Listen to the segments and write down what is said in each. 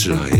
July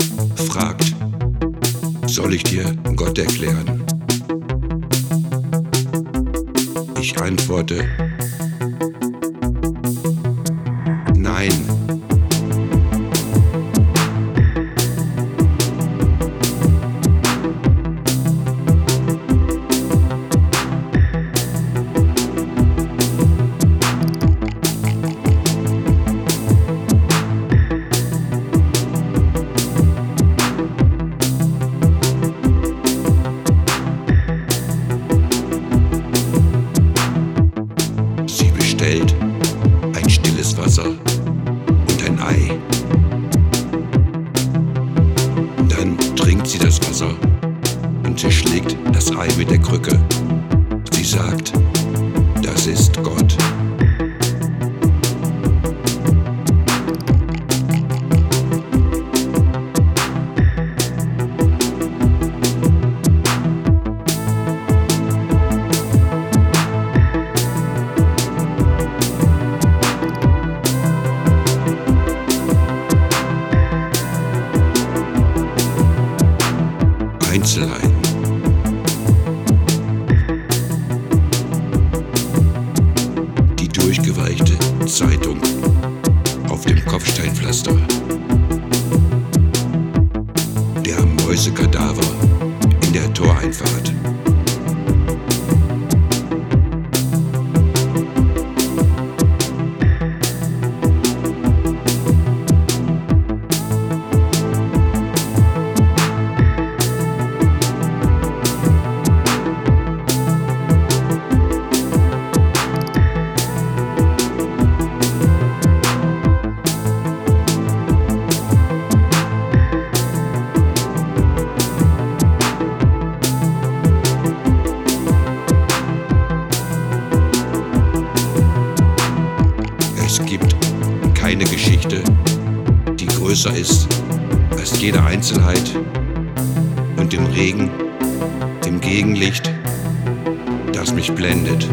soll ich dir Gott erklären? Ich antworte, nein. Mit der Krücke. Sie sagt, das ist Gott. Zeitung auf dem Kopfsteinpflaster. Der Mäusekadaver in der Toreinfahrt. Keine Geschichte, die größer ist als jede Einzelheit und im Regen, im Gegenlicht, das mich blendet.